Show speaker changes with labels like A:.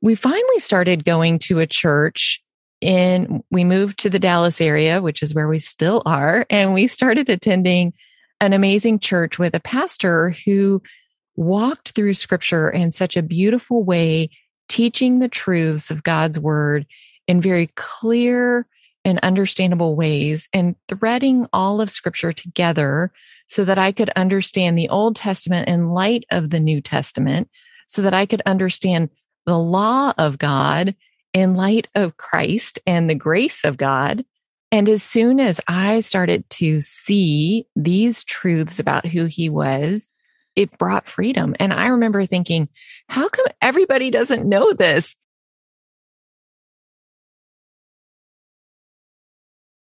A: we finally started going to a church in, we moved to the Dallas area, which is where we still are. And we started attending an amazing church with a pastor who walked through scripture in such a beautiful way, teaching the truths of God's word in very clear and understandable ways and threading all of scripture together so that I could understand the Old Testament in light of the New Testament, so that I could understand the law of God in light of Christ and the grace of God. And as soon as I started to see these truths about who he was, it brought freedom. And I remember thinking, how come everybody doesn't know this?